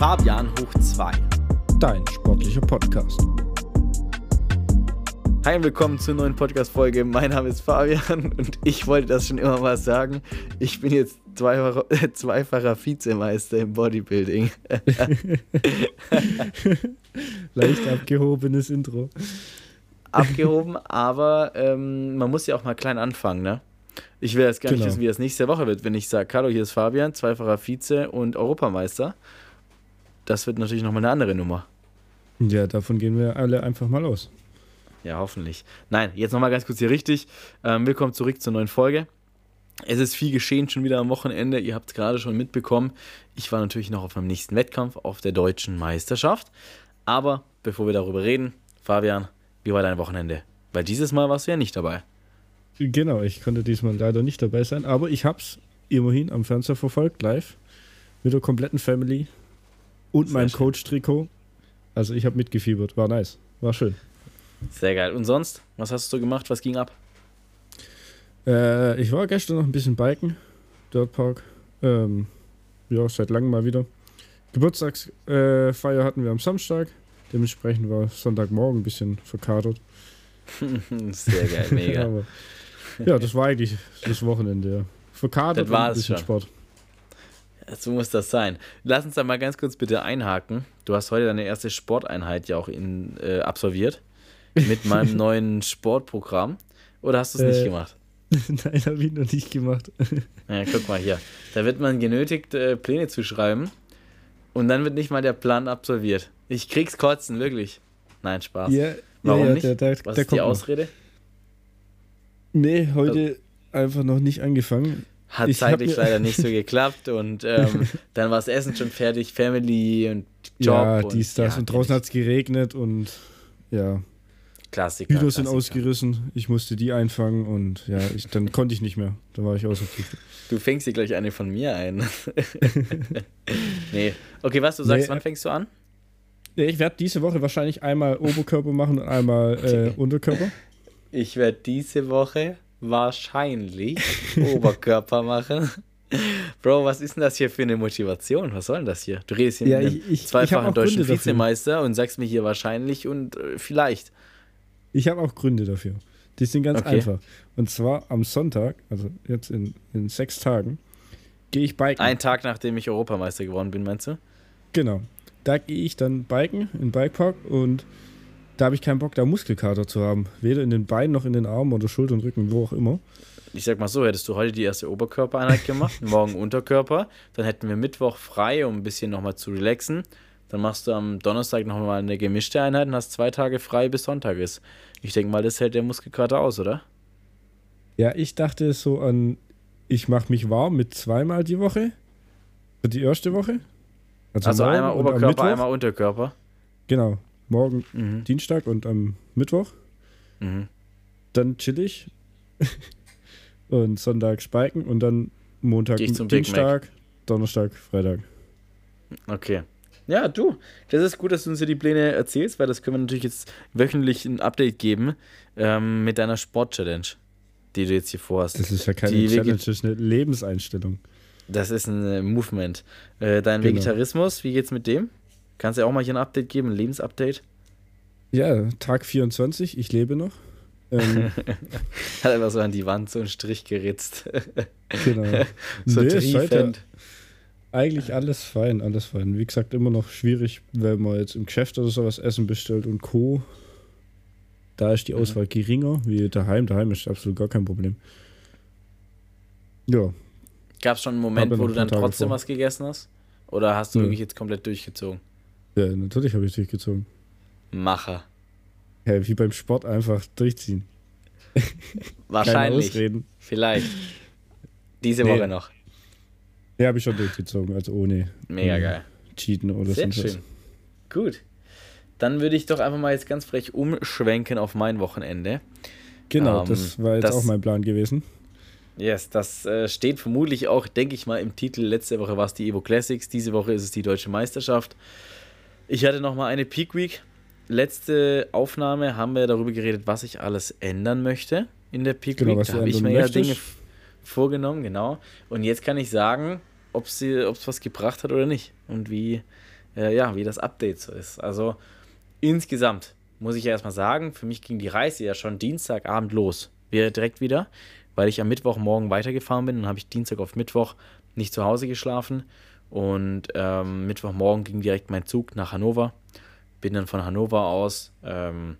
Fabian hoch 2. Dein sportlicher Podcast. Hi und willkommen zur neuen Podcast-Folge. Mein Name ist Fabian und ich wollte das schon immer mal sagen. Ich bin jetzt zweifacher, zweifacher Vizemeister im Bodybuilding. Leicht abgehobenes Intro. Abgehoben, aber ähm, man muss ja auch mal klein anfangen, ne? Ich will jetzt gar nicht Genau. wissen, wie das nächste Woche wird, wenn ich sage, hallo, hier ist Fabian, zweifacher Vize und Europameister. Das wird natürlich nochmal eine andere Nummer. Ja, davon gehen wir alle einfach mal aus. Ja, hoffentlich. Nein, jetzt nochmal ganz kurz hier richtig. Ähm, willkommen zurück zur neuen Folge. Es ist viel geschehen schon wieder am Wochenende. Ihr habt es gerade schon mitbekommen. Ich war natürlich noch auf meinem nächsten Wettkampf auf der deutschen Meisterschaft. Aber bevor wir darüber reden, Fabian, wie war dein Wochenende? Weil dieses Mal warst du ja nicht dabei. Genau, ich konnte diesmal leider nicht dabei sein, aber ich hab's immerhin am Fernseher verfolgt, live, mit der kompletten Family und Sehr meinem. Coach-Trikot. Also ich habe mitgefiebert, war nice, war schön. Sehr geil. Und sonst, was hast du gemacht? Was ging ab? Äh, ich war gestern noch ein bisschen biken, Dirtpark. Ähm, ja, seit langem mal wieder. Geburtstagsfeier äh, Feier hatten wir am Samstag. Dementsprechend war Sonntagmorgen ein bisschen verkatert. Sehr geil, mega. Aber, ja, das war eigentlich das Wochenende. Ja. Verkatert Das war's und ein bisschen schon. Sport. So muss das sein. Lass uns da mal ganz kurz bitte einhaken. Du hast heute deine erste Sporteinheit ja auch in, äh, absolviert. Mit meinem neuen Sportprogramm. Oder hast du es nicht Äh, gemacht? Nein, habe ich noch nicht gemacht. Ja, guck mal hier. Da wird man genötigt, äh, Pläne zu schreiben. Und dann wird nicht mal der Plan absolviert. Ich krieg's kotzen, wirklich. Nein, Spaß. ja, Warum ja, ja, nicht? Der, der, Was der ist die kommt noch. Ausrede? Nee, heute einfach noch nicht angefangen. Hat Ich zeitlich leider nicht so geklappt. Und ähm, dann war das Essen schon fertig, Family und Job. ja, und, dies, das. ja, und draußen hat es geregnet und ja, Klassiker. Hühner sind ausgerissen. Ich musste die einfangen und ja, ich, dann konnte ich nicht mehr. Da war ich außer Zustand. Du fängst dir gleich eine von mir ein. nee. Okay, was du sagst, Nee. wann fängst du an? Ich werde diese Woche wahrscheinlich einmal Oberkörper machen und einmal äh, Unterkörper. Ich werde diese Woche wahrscheinlich Oberkörper machen. Bro, was ist denn das hier für eine Motivation? Was soll denn das hier? Du redest hier Ja, mit einem ich- ich- ich zweifachen auch deutschen. Vizemeister und sagst mir hier wahrscheinlich und äh, vielleicht. Ich habe auch Gründe dafür. Die sind ganz Okay. einfach. Und zwar am Sonntag, also jetzt in, in sechs Tagen, gehe ich biken. Ein Tag nachdem ich Europameister geworden bin, meinst du? Genau. Da gehe ich dann biken in Bikepark und da habe ich keinen Bock, da Muskelkater zu haben. Weder in den Beinen noch in den Armen oder Schultern, Rücken, wo auch immer. Ich sag mal so, hättest du heute die erste Oberkörpereinheit gemacht, morgen Unterkörper, dann hätten wir Mittwoch frei, um ein bisschen nochmal zu relaxen. Dann machst du am Donnerstag nochmal eine gemischte Einheit und hast zwei Tage frei bis Sonntag ist. Ich denke mal, das hält der Muskelkater aus, oder? Ja, ich dachte so an, ich mache mich warm mit zweimal die Woche. Für die erste Woche. Also morgen einmal Oberkörper, einmal Unterkörper. Genau. Morgen Mhm. Dienstag und am Mittwoch. Mhm. Dann chill ich. und Sonntag spiken und dann Montag, zum Dienstag, Donnerstag, Freitag. Okay. Ja, du, das ist gut, dass du uns hier die Pläne erzählst, weil das können wir natürlich jetzt wöchentlich ein Update geben ähm, mit deiner Sport-Challenge, die du jetzt hier vorhast. Das ist ja keine Die Challenge, das ist eine Lebenseinstellung. Das ist ein Movement. Äh, dein Genau. Vegetarismus, wie geht's mit dem? Kannst du ja auch mal hier ein Update geben, ein Lebensupdate? Ja, Tag 24, ich lebe noch. Ähm, Hat einfach so an die Wand so einen Strich geritzt. genau. so Nee, eigentlich alles fein, alles fein. Wie gesagt, immer noch schwierig, wenn man jetzt im Geschäft oder sowas Essen bestellt und Co. Da ist die Mhm. Auswahl geringer wie daheim. Daheim ist absolut gar kein Problem. Ja, Gab es schon einen Moment, wo du dann trotzdem vor. was gegessen hast? Oder hast du Nö. wirklich jetzt komplett durchgezogen? Ja natürlich habe ich durchgezogen. Macher. Ja, wie beim Sport einfach durchziehen. Wahrscheinlich. Vielleicht. Diese Nee. Woche noch. Ja, habe ich schon durchgezogen, also ohne Mega Mhm. geil. Cheaten oder Sehr sonst was. schön. Gut. Dann würde ich doch einfach mal jetzt ganz frech umschwenken auf mein Wochenende. Genau, Ähm, das war jetzt das- auch mein Plan gewesen. Yes, das äh, steht vermutlich auch, denke ich mal, im Titel. Letzte Woche war es die Evo Classics, diese Woche ist es die Deutsche Meisterschaft. Ich hatte noch mal eine Peak Week. Letzte Aufnahme haben wir darüber geredet, was ich alles ändern möchte in der Peak Genau, Week. Da habe ich mir ja. Dinge vorgenommen, genau. Und jetzt kann ich sagen, ob es was gebracht hat oder nicht. Und wie äh, ja, wie das Update so ist. Also insgesamt muss ich ja erstmal sagen, für mich ging die Reise ja schon Dienstagabend los. Wir direkt wieder, weil ich am Mittwochmorgen weitergefahren bin. Dann habe ich Dienstag auf Mittwoch nicht zu Hause geschlafen. Und ähm, Mittwochmorgen ging direkt mein Zug nach Hannover. Bin dann von Hannover aus ähm,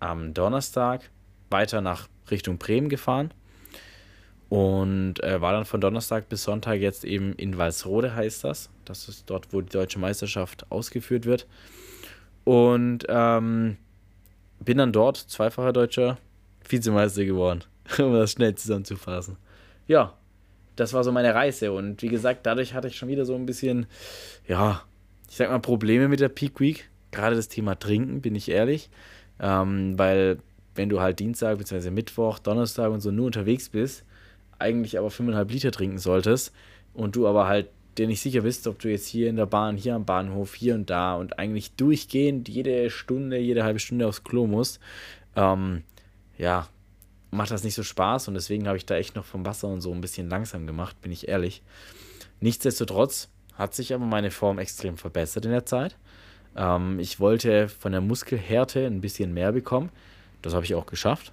am Donnerstag weiter nach Richtung Bremen gefahren. Und äh, war dann von Donnerstag bis Sonntag jetzt eben in Walsrode, heißt das. Das ist dort, wo die deutsche Meisterschaft ausgeführt wird. Und ähm, bin dann dort zweifacher deutscher Vizemeister geworden, um das schnell zusammenzufassen. Ja, das war so meine Reise. Und wie gesagt, dadurch hatte ich schon wieder so ein bisschen, ja, ich sag mal, Probleme mit der Peak Week. Gerade das Thema Trinken, bin ich ehrlich. Ähm, weil, wenn du halt Dienstag bzw. Mittwoch, Donnerstag und so nur unterwegs bist, eigentlich aber 5,5 Liter trinken solltest und du aber halt dir nicht sicher bist, ob du jetzt hier in der Bahn, hier am Bahnhof, hier und da und eigentlich durchgehend jede Stunde, jede halbe Stunde aufs Klo musst, ähm, ja, macht das nicht so Spaß und deswegen habe ich da echt noch vom Wasser und so ein bisschen langsam gemacht, bin ich ehrlich. Nichtsdestotrotz hat sich aber meine Form extrem verbessert in der Zeit. Ähm, ich wollte von der Muskelhärte ein bisschen mehr bekommen. Das habe ich auch geschafft.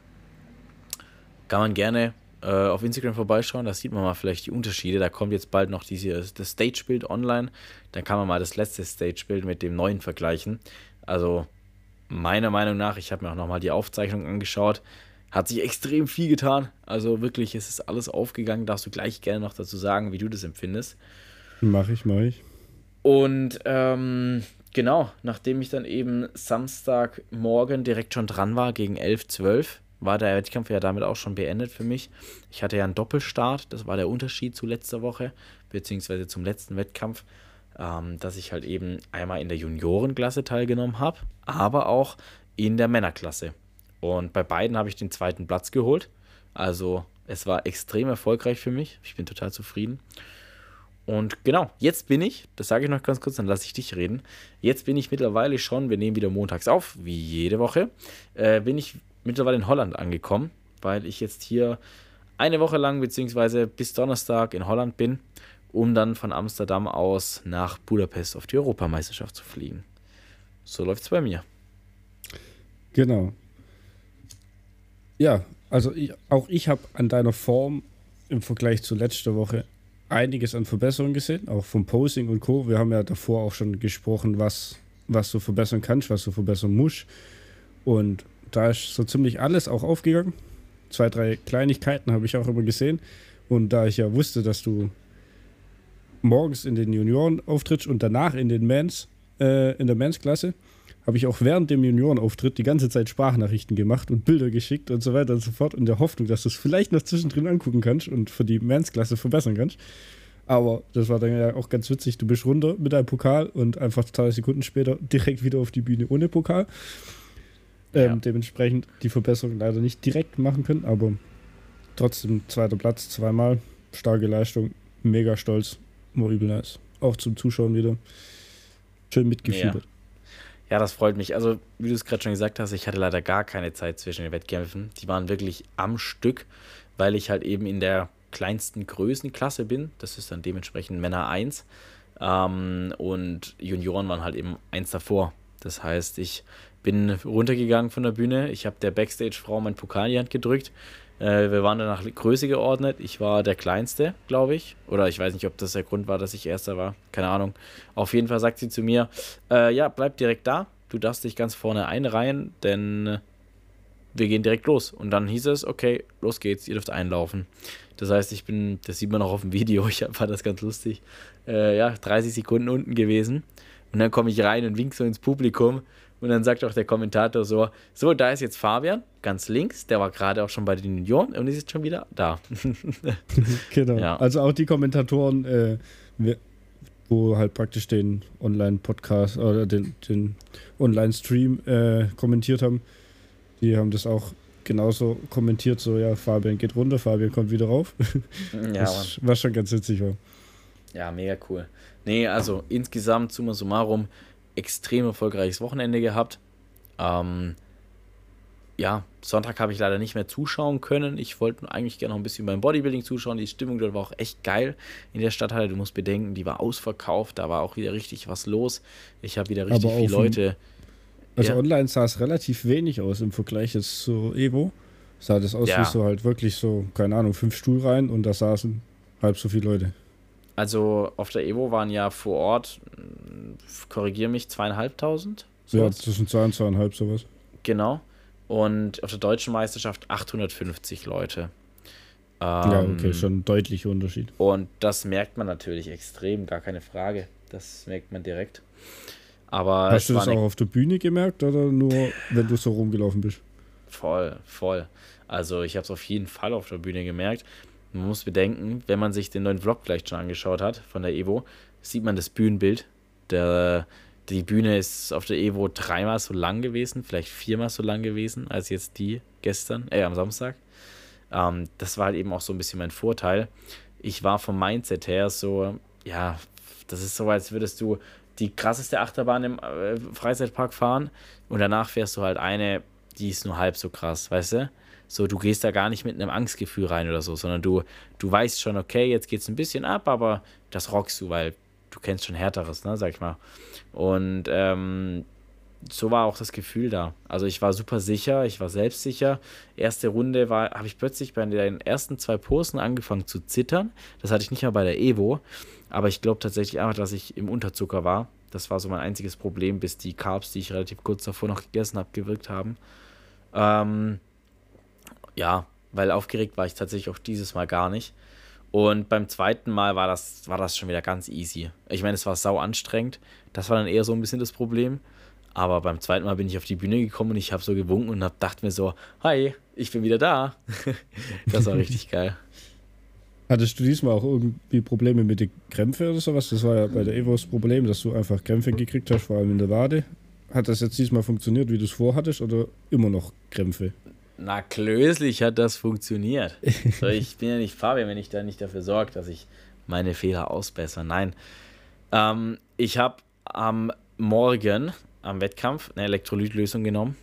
Kann man gerne äh, auf Instagram vorbeischauen, da sieht man mal vielleicht die Unterschiede. Da kommt jetzt bald noch diese, das Stage-Bild online. Dann kann man mal das letzte Stage-Bild mit dem neuen vergleichen. Also meiner Meinung nach, ich habe mir auch nochmal die Aufzeichnung angeschaut, hat sich extrem viel getan. Also wirklich, es ist alles aufgegangen. Darfst du gleich gerne noch dazu sagen, wie du das empfindest. Mach ich, mach ich. Und ähm, genau, nachdem ich dann eben Samstagmorgen direkt schon dran war, gegen 11, 12, war der Wettkampf ja damit auch schon beendet für mich. Ich hatte ja einen Doppelstart, das war der Unterschied zu letzter Woche, beziehungsweise zum letzten Wettkampf, ähm, dass ich halt eben einmal in der Juniorenklasse teilgenommen habe, aber auch in der Männerklasse. Und bei beiden habe ich den zweiten Platz geholt. Also es war extrem erfolgreich für mich. Ich bin total zufrieden. Und genau, jetzt bin ich, das sage ich noch ganz kurz, dann lasse ich dich reden. Jetzt bin ich mittlerweile schon, wir nehmen wieder montags auf, wie jede Woche, äh, bin ich mittlerweile in Holland angekommen, weil ich jetzt hier eine Woche lang beziehungsweise bis Donnerstag in Holland bin, um dann von Amsterdam aus nach Budapest auf die Europameisterschaft zu fliegen. So läuft es bei mir. Genau. Ja, also ich, auch ich habe an deiner Form im Vergleich zu letzter Woche einiges an Verbesserungen gesehen, auch vom Posing und Co. Wir haben ja davor auch schon gesprochen, was, was du verbessern kannst, was du verbessern musst. Und da ist so ziemlich alles auch aufgegangen. Zwei, drei Kleinigkeiten habe ich auch immer gesehen. Und da ich ja wusste, dass du morgens in den Junioren auftrittst und danach in den Mans, äh, in der Mans-Klasse, habe ich auch während dem Juniorenauftritt die ganze Zeit Sprachnachrichten gemacht und Bilder geschickt und so weiter und so fort, in der Hoffnung, dass du es vielleicht noch zwischendrin angucken kannst und für die Mans-Klasse verbessern kannst. Aber das war dann ja auch ganz witzig. Du bist runter mit deinem Pokal und einfach zwei Sekunden später direkt wieder auf die Bühne ohne Pokal. Ähm, ja. Dementsprechend die Verbesserung leider nicht direkt machen können, aber trotzdem zweiter Platz, zweimal. Starke Leistung, mega stolz, war übel nice. Auch zum Zuschauen wieder. Schön mitgefiebert. Ja. Ja, das freut mich. Also, wie du es gerade schon gesagt hast, ich hatte leider gar keine Zeit zwischen den Wettkämpfen. Die waren wirklich am Stück, weil ich halt eben in der kleinsten Größenklasse bin. Das ist dann dementsprechend Männer 1. Ähm, und Junioren waren halt eben eins davor. Das heißt, ich bin runtergegangen von der Bühne. Ich habe der Backstage-Frau meinen Pokal in die Hand gedrückt. Äh, wir waren dann nach Größe geordnet. Ich war der Kleinste, glaube ich. Oder ich weiß nicht, ob das der Grund war, dass ich Erster war. Keine Ahnung. Auf jeden Fall sagt sie zu mir: äh, Ja, bleib direkt da. Du darfst dich ganz vorne einreihen, denn wir gehen direkt los. Und dann hieß es: Okay, los geht's, ihr dürft einlaufen. Das heißt, ich bin, das sieht man auch auf dem Video, ich fand das ganz lustig, äh, ja, 30 Sekunden unten gewesen. Und dann komme ich rein und wink so ins Publikum. Und dann sagt auch der Kommentator so: So, da ist jetzt Fabian, ganz links. Der war gerade auch schon bei den Junioren und ist jetzt schon wieder da. genau. Ja. Also auch die Kommentatoren, äh, wo halt praktisch den Online-Podcast oder den, den Online-Stream äh, kommentiert haben, die haben das auch genauso kommentiert: So, ja, Fabian geht runter, Fabian kommt wieder rauf. ja, was, was schon ganz witzig war. Ja, mega cool. Nee, also insgesamt, summa summarum, extrem erfolgreiches Wochenende gehabt. Ähm, ja, Sonntag habe ich leider nicht mehr zuschauen können. Ich wollte eigentlich gerne noch ein bisschen beim Bodybuilding zuschauen. Die Stimmung dort war auch echt geil in der Stadthalle. Du musst bedenken, die war ausverkauft. Da war auch wieder richtig was los. Ich habe wieder richtig viele Leute. Also ja. online sah es relativ wenig aus im Vergleich jetzt zu Evo. Sah das aus ja. wie so halt wirklich so, keine Ahnung, fünf Stuhl rein und da saßen halb so viele Leute. Also auf der Evo waren ja vor Ort, korrigiere mich, zweieinhalbtausend? Ja, zwischen zwei und zweieinhalb sowas. Genau. Und auf der deutschen Meisterschaft 850 Leute. Ähm, ja, okay, schon ein deutlicher Unterschied. Und das merkt man natürlich extrem, gar keine Frage. Das merkt man direkt. Aber Hast du das auch auf der Bühne gemerkt oder nur, wenn du so rumgelaufen bist? Voll, voll. Also ich habe es auf jeden Fall auf der Bühne gemerkt. Man muss bedenken, wenn man sich den neuen Vlog vielleicht schon angeschaut hat von der Evo, sieht man das Bühnenbild. Der, die Bühne ist auf der Evo dreimal so lang gewesen, vielleicht viermal so lang gewesen als jetzt die gestern, äh, am Samstag. Ähm, das war halt eben auch so ein bisschen mein Vorteil. Ich war vom Mindset her so, ja, das ist so, als würdest du die krasseste Achterbahn im äh, Freizeitpark fahren und danach fährst du halt eine, die ist nur halb so krass, weißt du? So, du gehst da gar nicht mit einem Angstgefühl rein oder so, sondern du, du weißt schon, okay, jetzt geht es ein bisschen ab, aber das rockst du, weil du kennst schon härteres, ne, sag ich mal. Und ähm, so war auch das Gefühl da. Also ich war super sicher, ich war selbstsicher. Erste Runde war, habe ich plötzlich bei den ersten zwei Posen angefangen zu zittern. Das hatte ich nicht mal bei der Evo. Aber ich glaube tatsächlich einfach, dass ich im Unterzucker war. Das war so mein einziges Problem, bis die Carbs, die ich relativ kurz davor noch gegessen habe, gewirkt haben. Ähm, ja, weil aufgeregt war ich tatsächlich auch dieses Mal gar nicht. Und beim zweiten Mal war das, war das schon wieder ganz easy. Ich meine, es war sau anstrengend. Das war dann eher so ein bisschen das Problem. Aber beim zweiten Mal bin ich auf die Bühne gekommen und ich habe so gewunken und hab, dachte mir so, hi, ich bin wieder da. das war richtig geil. Hattest du diesmal auch irgendwie Probleme mit den Krämpfen oder sowas? Das war ja bei der Evo das Problem, dass du einfach Krämpfe gekriegt hast, vor allem in der Wade. Hat das jetzt diesmal funktioniert, wie du es vorhattest, oder immer noch Krämpfe? Na, klöslich hat das funktioniert. so, ich bin ja nicht Fabian, wenn ich da nicht dafür sorge, dass ich meine Fehler ausbessere. Nein. Ähm, ich habe am Morgen, am Wettkampf, eine Elektrolytlösung genommen.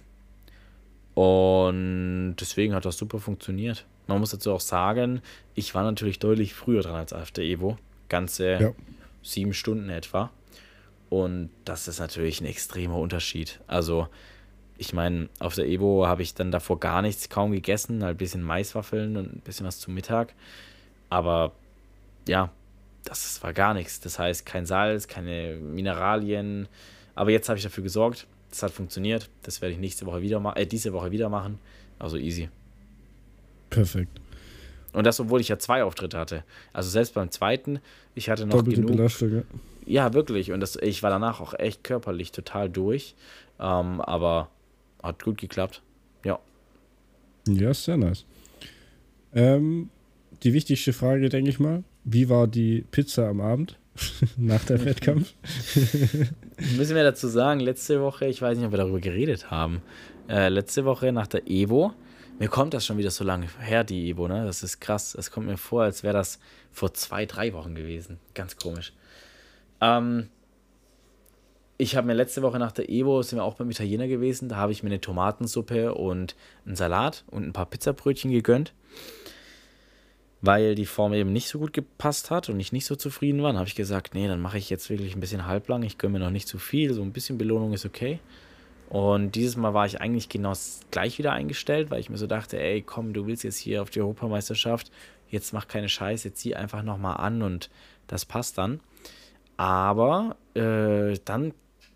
Und deswegen hat das super funktioniert. Man muss dazu auch sagen, ich war natürlich deutlich früher dran als auf der Evo. Ganze ja. sieben Stunden etwa. Und das ist natürlich ein extremer Unterschied. Also, ich meine, auf der Evo habe ich dann davor gar nichts kaum gegessen, halt ein bisschen Maiswaffeln und ein bisschen was zum Mittag. Aber ja, das war gar nichts. Das heißt, kein Salz, keine Mineralien. Aber jetzt habe ich dafür gesorgt. Das hat funktioniert. Das werde ich nächste Woche wieder machen, äh, diese Woche wieder machen. Also easy. Perfekt. Und das, obwohl ich ja zwei Auftritte hatte. Also selbst beim zweiten, ich hatte noch Doppelte genug. Belastung, ja. ja, wirklich. Und das, ich war danach auch echt körperlich total durch. Ähm, aber hat gut geklappt. Ja. Ja, sehr nice. Ähm, die wichtigste Frage, denke ich mal. Wie war die Pizza am Abend? nach der Wettkampf? Müssen wir dazu sagen, letzte Woche, ich weiß nicht, ob wir darüber geredet haben, äh, letzte Woche nach der Evo mir kommt das schon wieder so lange her, die Evo, ne? Das ist krass. Das kommt mir vor, als wäre das vor zwei, drei Wochen gewesen. Ganz komisch. Ähm, ich habe mir letzte Woche nach der Evo, sind wir auch beim Italiener gewesen, da habe ich mir eine Tomatensuppe und einen Salat und ein paar Pizzabrötchen gegönnt. Weil die Form eben nicht so gut gepasst hat und ich nicht so zufrieden war, habe ich gesagt, nee, dann mache ich jetzt wirklich ein bisschen halblang. Ich gönne mir noch nicht zu viel, so ein bisschen Belohnung ist okay. Und dieses Mal war ich eigentlich genau gleich wieder eingestellt, weil ich mir so dachte, ey, komm, du willst jetzt hier auf die Europameisterschaft, jetzt mach keine Scheiße, zieh einfach nochmal an und das passt dann. Aber äh, dann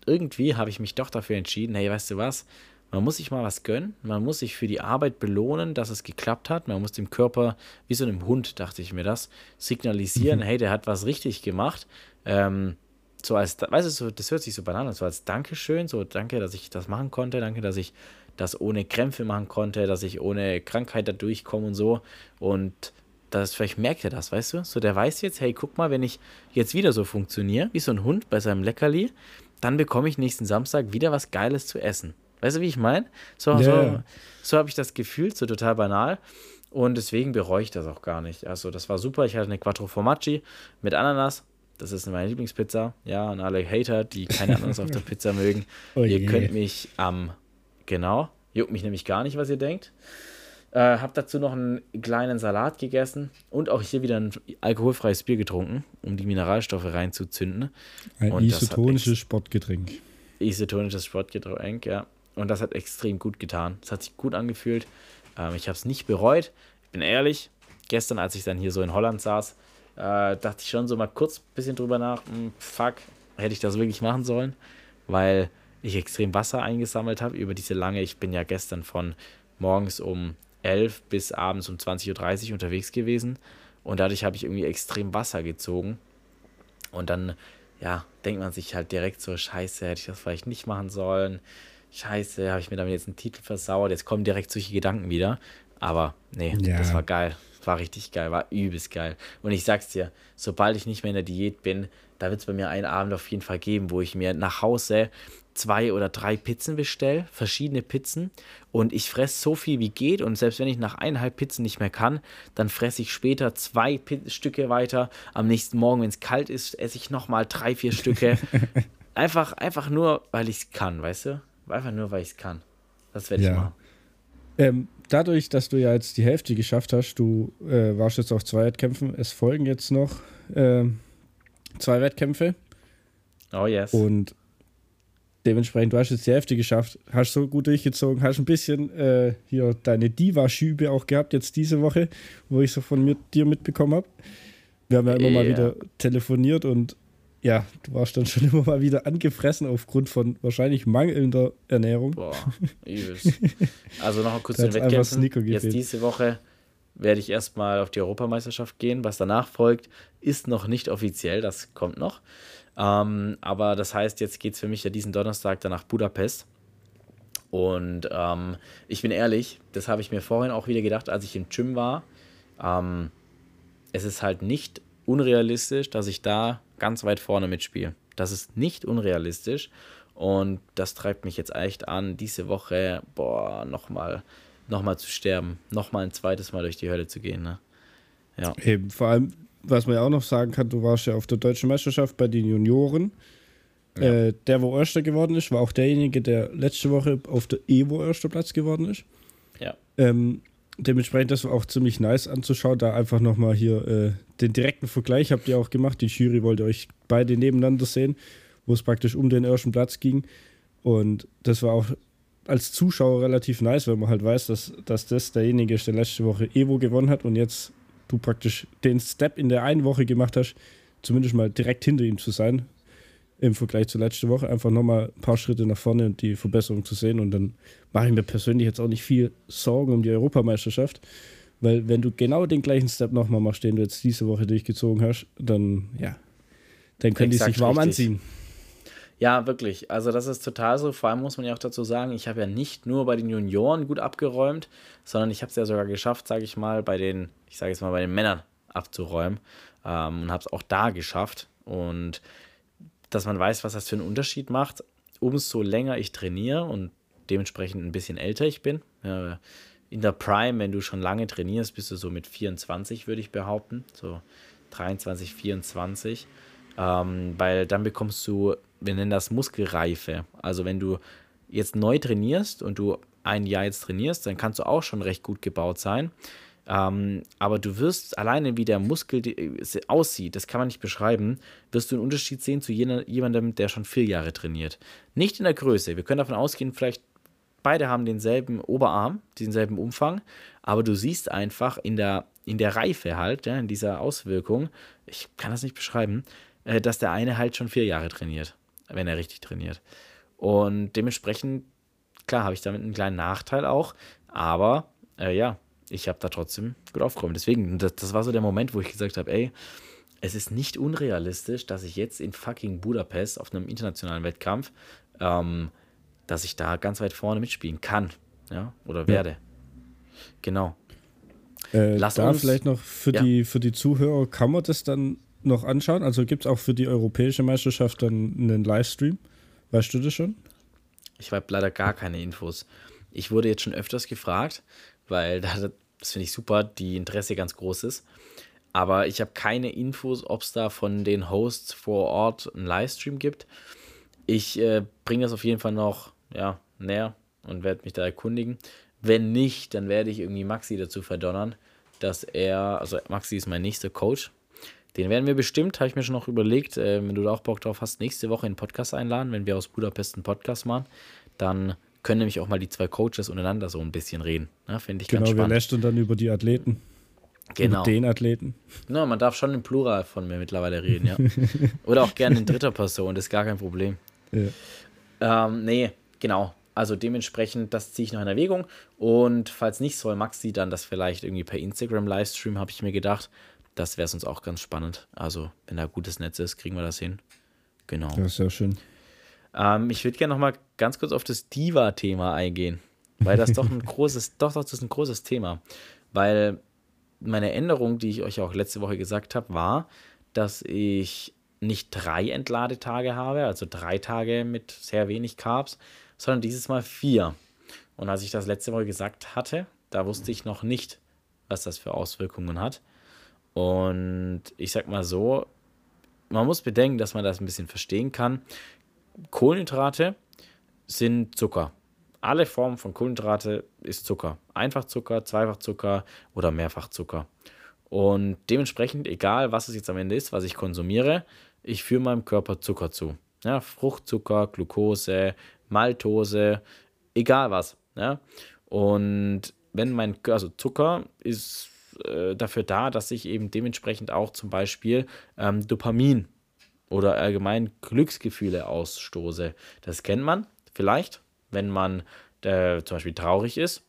irgendwie habe ich mich doch dafür entschieden, hey, weißt du was, man muss sich mal was gönnen, man muss sich für die Arbeit belohnen, dass es geklappt hat, man muss dem Körper, wie so einem Hund, dachte ich mir das, signalisieren, mhm. hey, der hat was richtig gemacht. Ähm, so als, weißt du, so, das hört sich so banal an, so als Dankeschön, so danke, dass ich das machen konnte, danke, dass ich das ohne Krämpfe machen konnte, dass ich ohne Krankheit da durchkomme und so. Und das, vielleicht merkt er das, weißt du? So, der weiß jetzt, hey, guck mal, wenn ich jetzt wieder so funktioniere, wie so ein Hund bei seinem Leckerli, dann bekomme ich nächsten Samstag wieder was Geiles zu essen. Weißt du, wie ich meine? So, yeah. so, so habe ich das gefühlt, so total banal. Und deswegen bereue ich das auch gar nicht. Also, das war super. Ich hatte eine Quattro Formaggi mit Ananas, das ist meine Lieblingspizza. Ja, und alle Hater, die keine Ananas auf der Pizza mögen. Oh ihr könnt mich am, genau, Juckt mich nämlich gar nicht, was ihr denkt. Äh, hab dazu noch einen kleinen Salat gegessen und auch hier wieder ein alkoholfreies Bier getrunken, um die Mineralstoffe reinzuzünden. Ein Und isotonisches Sportgetränk. Isotonisches Sportgetränk, ja. Und das hat extrem gut getan. Es hat sich gut angefühlt. Ähm, ich habe es nicht bereut. Ich bin ehrlich, gestern, als ich dann hier so in Holland saß, äh, dachte ich schon so mal kurz ein bisschen drüber nach, hm, fuck, hätte ich das wirklich machen sollen? Weil ich extrem Wasser eingesammelt habe über diese lange, ich bin ja gestern von morgens um 11 bis abends um 20.30 Uhr unterwegs gewesen und dadurch habe ich irgendwie extrem Wasser gezogen und dann, ja, denkt man sich halt direkt so, scheiße, hätte ich das vielleicht nicht machen sollen. Scheiße, habe ich mir damit jetzt einen Titel versauert. Jetzt kommen direkt solche Gedanken wieder. Aber nee, Ja. das war geil. War richtig geil, war übelst geil. Und ich sag's dir, sobald ich nicht mehr in der Diät bin, da wird es bei mir einen Abend auf jeden Fall geben, wo ich mir nach Hause zwei oder drei Pizzen bestelle, verschiedene Pizzen und ich fresse so viel wie geht und selbst wenn ich nach eineinhalb Pizzen nicht mehr kann, dann fresse ich später zwei Pi Stücke weiter. Am nächsten Morgen, wenn es kalt ist, esse ich nochmal drei, vier Stücke. einfach, einfach nur, weil ich es kann, weißt du? Einfach nur, weil ich es kann. Das werde ich Ja. machen. Ähm, dadurch, dass du ja jetzt die Hälfte geschafft hast, du äh, warst jetzt auf zwei Wettkämpfen, es folgen jetzt noch ähm, zwei Wettkämpfe Oh yes. und dementsprechend, du hast jetzt die Hälfte geschafft, hast so gut durchgezogen, hast ein bisschen äh, hier deine Diva-Schübe auch gehabt jetzt diese Woche, wo ich so von mir, dir mitbekommen habe. Wir haben ja immer mal Ja. wieder telefoniert und ja, du warst dann schon immer mal wieder angefressen aufgrund von wahrscheinlich mangelnder Ernährung. Boah, übelst. Also noch mal kurz den Wettkämpfen. Jetzt diese Woche werde ich erstmal auf die Europameisterschaft gehen. Was danach folgt, ist noch nicht offiziell, das kommt noch. Ähm, aber das heißt, jetzt geht es für mich ja diesen Donnerstag dann nach Budapest. Und ähm, ich bin ehrlich, das habe ich mir vorhin auch wieder gedacht, als ich im Gym war. Ähm, es ist halt nicht unrealistisch, dass ich da ganz weit vorne mitspiele. Das ist nicht unrealistisch. Und das treibt mich jetzt echt an, diese Woche, boah, nochmal noch mal zu sterben. Nochmal ein zweites Mal durch die Hölle zu gehen. Ne? Ja. Eben, vor allem, was man ja auch noch sagen kann, du warst ja auf der deutschen Meisterschaft bei den Junioren. Ja. Äh, der, wo Erster geworden ist, war auch derjenige, der letzte Woche auf der Evo erster Platz geworden ist. Ja. Ähm, dementsprechend, das war auch ziemlich nice anzuschauen, da einfach nochmal hier äh, den direkten Vergleich habt ihr auch gemacht. Die Jury wollte euch beide nebeneinander sehen, wo es praktisch um den ersten Platz ging. Und das war auch als Zuschauer relativ nice, weil man halt weiß, dass, dass das derjenige ist, der letzte Woche Evo gewonnen hat und jetzt du praktisch den Step in der einen Woche gemacht hast, zumindest mal direkt hinter ihm zu sein, im Vergleich zur letzten Woche, einfach nochmal ein paar Schritte nach vorne und die Verbesserung zu sehen. Und dann mache ich mir persönlich jetzt auch nicht viel Sorgen um die Europameisterschaft, weil wenn du genau den gleichen Step nochmal machst, den du jetzt diese Woche durchgezogen hast, dann ja, dann können die Exakt sich warm richtig. anziehen. Ja, wirklich. Also das ist total so. Vor allem muss man ja auch dazu sagen, ich habe ja nicht nur bei den Junioren gut abgeräumt, sondern ich habe es ja sogar geschafft, sage ich mal, bei den, ich sage jetzt mal, bei den Männern abzuräumen ähm, und habe es auch da geschafft. Und dass man weiß, was das für einen Unterschied macht, umso länger ich trainiere und dementsprechend ein bisschen älter ich bin. Ja, in der Prime, wenn du schon lange trainierst, bist du so mit 24, würde ich behaupten. So 23, 24. Ähm, weil dann bekommst du, wir nennen das Muskelreife. Also wenn du jetzt neu trainierst und du ein Jahr jetzt trainierst, dann kannst du auch schon recht gut gebaut sein. Ähm, aber du wirst alleine, wie der Muskel aussieht, das kann man nicht beschreiben, wirst du einen Unterschied sehen zu jener, jemandem, der schon vier Jahre trainiert. Nicht in der Größe. Wir können davon ausgehen, vielleicht beide haben denselben Oberarm, denselben Umfang, aber du siehst einfach in der, in der Reife halt, ja, in dieser Auswirkung, ich kann das nicht beschreiben, äh, dass der eine halt schon vier Jahre trainiert, wenn er richtig trainiert. Und dementsprechend, klar, habe ich damit einen kleinen Nachteil auch, aber äh, ja, ich habe da trotzdem gut aufgeräumt. Deswegen, das, das war so der Moment, wo ich gesagt habe, ey, es ist nicht unrealistisch, dass ich jetzt in fucking Budapest auf einem internationalen Wettkampf, ähm, dass ich da ganz weit vorne mitspielen kann, ja, oder werde. Genau. Äh, Lass da uns- vielleicht noch für, ja. die, für die Zuhörer, kann man das dann noch anschauen? Also gibt es auch für die europäische Meisterschaft dann einen Livestream? Weißt du das schon? Ich habe leider gar keine Infos. Ich wurde jetzt schon öfters gefragt, weil da, das finde ich super, die Interesse ganz groß ist. Aber ich habe keine Infos, ob es da von den Hosts vor Ort einen Livestream gibt. Ich äh, bringe das auf jeden Fall noch ja, näher, und werde mich da erkundigen. Wenn nicht, dann werde ich irgendwie Maxi dazu verdonnern, dass er, also Maxi ist mein nächster Coach. Den werden wir bestimmt, habe ich mir schon noch überlegt, äh, wenn du da auch Bock drauf hast, nächste Woche in den Podcast einladen, wenn wir aus Budapest einen Podcast machen. Dann können nämlich auch mal die zwei Coaches untereinander so ein bisschen reden. Ja, Finde ich genau, ganz spannend. wir lästern dann über die Athleten. Genau. Über den Athleten. No, man darf schon im Plural von mir mittlerweile reden, ja. Oder auch gerne in dritter Person, das ist gar kein Problem. Ja. Ähm, nee, genau. Also dementsprechend, das ziehe ich noch in Erwägung. Und falls nicht, soll Maxi dann das vielleicht irgendwie per Instagram-Livestream, habe ich mir gedacht. Das wäre uns auch ganz spannend. Also, wenn da gutes Netz ist, kriegen wir das hin. Genau. Ja, sehr schön. Ähm, ich würde gerne noch mal ganz kurz auf das Diva-Thema eingehen. Weil das doch ein großes, doch, doch, das ist ein großes Thema. Weil meine Änderung, die ich euch auch letzte Woche gesagt habe, war, dass ich nicht drei Entladetage habe, also drei Tage mit sehr wenig Carbs, sondern dieses Mal vier. Und als ich das letzte Woche gesagt hatte, da wusste ich noch nicht, was das für Auswirkungen hat. Und ich sag mal so, man muss bedenken, dass man das ein bisschen verstehen kann. Kohlenhydrate sind Zucker. Alle Formen von Kohlenhydrate ist Zucker. Einfachzucker, Zweifachzucker oder Mehrfachzucker. Und dementsprechend, egal was es jetzt am Ende ist, was ich konsumiere, ich führe meinem Körper Zucker zu. Ja, Fruchtzucker, Glucose, Maltose, egal was. Ja. Und wenn mein also Zucker ist äh, dafür da, dass ich eben dementsprechend auch zum Beispiel ähm, Dopamin oder allgemein Glücksgefühle ausstoße. Das kennt man vielleicht, wenn man äh, zum Beispiel traurig ist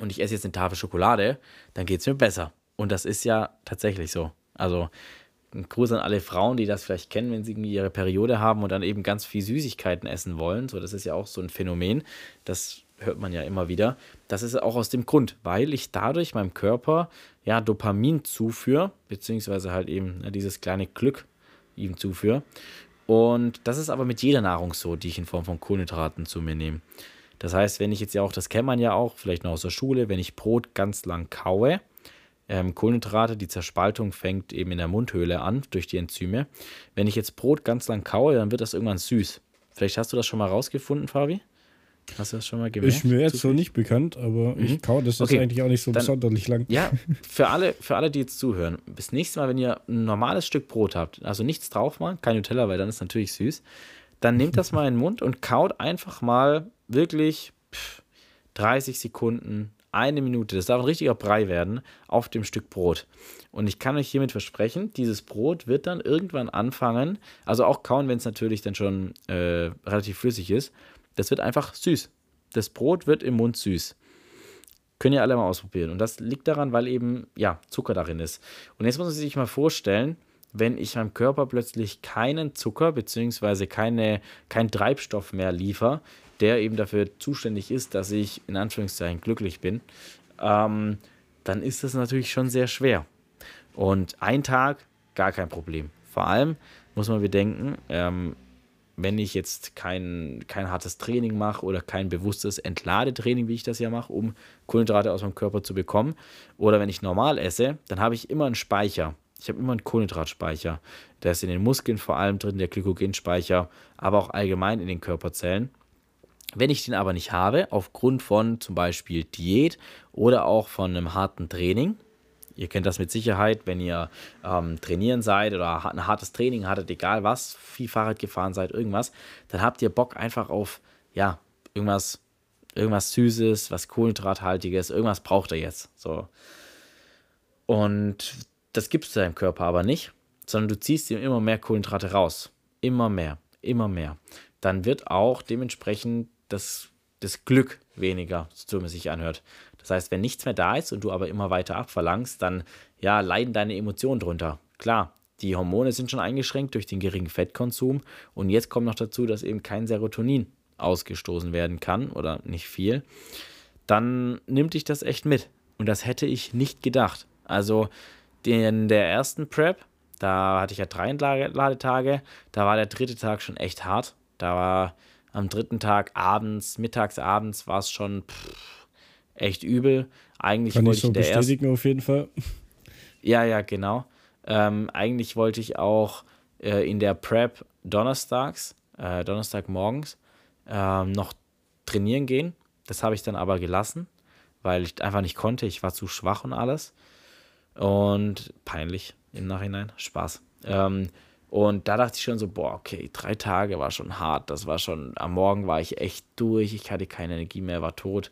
und ich esse jetzt eine Tafel Schokolade, dann geht es mir besser. Und das ist ja tatsächlich so. Also ein Gruß an alle Frauen, die das vielleicht kennen, wenn sie ihre Periode haben und dann eben ganz viel Süßigkeiten essen wollen. So, das ist ja auch so ein Phänomen. Das hört man ja immer wieder. Das ist auch aus dem Grund, weil ich dadurch meinem Körper ja Dopamin zuführe, beziehungsweise halt eben ja, dieses kleine Glück ihm zuführe. Und das ist aber mit jeder Nahrung so, die ich in Form von Kohlenhydraten zu mir nehme. Das heißt, wenn ich jetzt ja auch, das kennt man ja auch, vielleicht noch aus der Schule, wenn ich Brot ganz lang kaue, ähm, Kohlenhydrate, die Zerspaltung fängt eben in der Mundhöhle an durch die Enzyme. Wenn ich jetzt Brot ganz lang kaue, dann wird das irgendwann süß. Vielleicht hast du das schon mal rausgefunden, Fabi? Hast du das schon mal gemerkt? Ist mir jetzt so nicht bekannt, aber mhm. ich kaue das okay. eigentlich auch nicht so besonders lang. Ja, für alle, für alle, die jetzt zuhören, bis nächstes Mal, wenn ihr ein normales Stück Brot habt, also nichts drauf machen, kein Nutella, weil dann ist natürlich süß, dann nehmt das mal in den Mund und kaut einfach mal wirklich pff, 30 Sekunden, eine Minute, das darf ein richtiger Brei werden, auf dem Stück Brot. Und ich kann euch hiermit versprechen, dieses Brot wird dann irgendwann anfangen, also auch kauen, wenn es natürlich dann schon äh, relativ flüssig ist, das wird einfach süß. Das Brot wird im Mund süß. Können ihr alle mal ausprobieren. Und das liegt daran, weil eben, ja, Zucker darin ist. Und jetzt muss man sich mal vorstellen, wenn ich meinem Körper plötzlich keinen Zucker bzw. Keine, keinen Treibstoff mehr liefere, der eben dafür zuständig ist, dass ich in Anführungszeichen glücklich bin, ähm, dann ist das natürlich schon sehr schwer. Und ein Tag, gar kein Problem. Vor allem muss man bedenken, ähm, wenn ich jetzt kein, kein hartes Training mache oder kein bewusstes Entladetraining, wie ich das ja mache, um Kohlenhydrate aus meinem Körper zu bekommen, oder wenn ich normal esse, dann habe ich immer einen Speicher. Ich habe immer einen Kohlenhydratspeicher. Der ist in den Muskeln vor allem drin, der Glykogenspeicher, aber auch allgemein in den Körperzellen. Wenn ich den aber nicht habe, aufgrund von zum Beispiel Diät oder auch von einem harten Training, Ihr kennt das mit Sicherheit, wenn ihr ähm, trainieren seid oder ein hartes Training hattet, egal was, viel Fahrrad gefahren seid, irgendwas, dann habt ihr Bock einfach auf, ja, irgendwas, irgendwas Süßes, was Kohlenhydrathaltiges, irgendwas braucht er jetzt. So. Und das gibst du deinem Körper aber nicht, sondern du ziehst ihm immer mehr Kohlenhydrate raus. Immer mehr, immer mehr. Dann wird auch dementsprechend das, das Glück weniger, so wie es sich anhört. Das heißt, wenn nichts mehr da ist und du aber immer weiter abverlangst, dann ja, leiden deine Emotionen drunter. Klar, die Hormone sind schon eingeschränkt durch den geringen Fettkonsum und jetzt kommt noch dazu, dass eben kein Serotonin ausgestoßen werden kann oder nicht viel. Dann nimmt dich das echt mit. Und das hätte ich nicht gedacht. Also in der ersten Prep, da hatte ich ja drei Entladetage, da war der dritte Tag schon echt hart. Da war am dritten Tag abends, mittags, abends war es schon pff, echt übel. Eigentlich Kann wollte ich so ich der bestätigen auf jeden Fall. Ja, ja, genau. Ähm, eigentlich wollte ich auch äh, in der Prep donnerstags, äh, Donnerstagmorgens, ähm, noch trainieren gehen. Das habe ich dann aber gelassen, weil ich einfach nicht konnte. Ich war zu schwach und alles. Und peinlich im Nachhinein. Spaß. Ähm, und da dachte ich schon so, boah, okay, drei Tage war schon hart. Das war schon, am Morgen war ich echt durch. Ich hatte keine Energie mehr, war tot.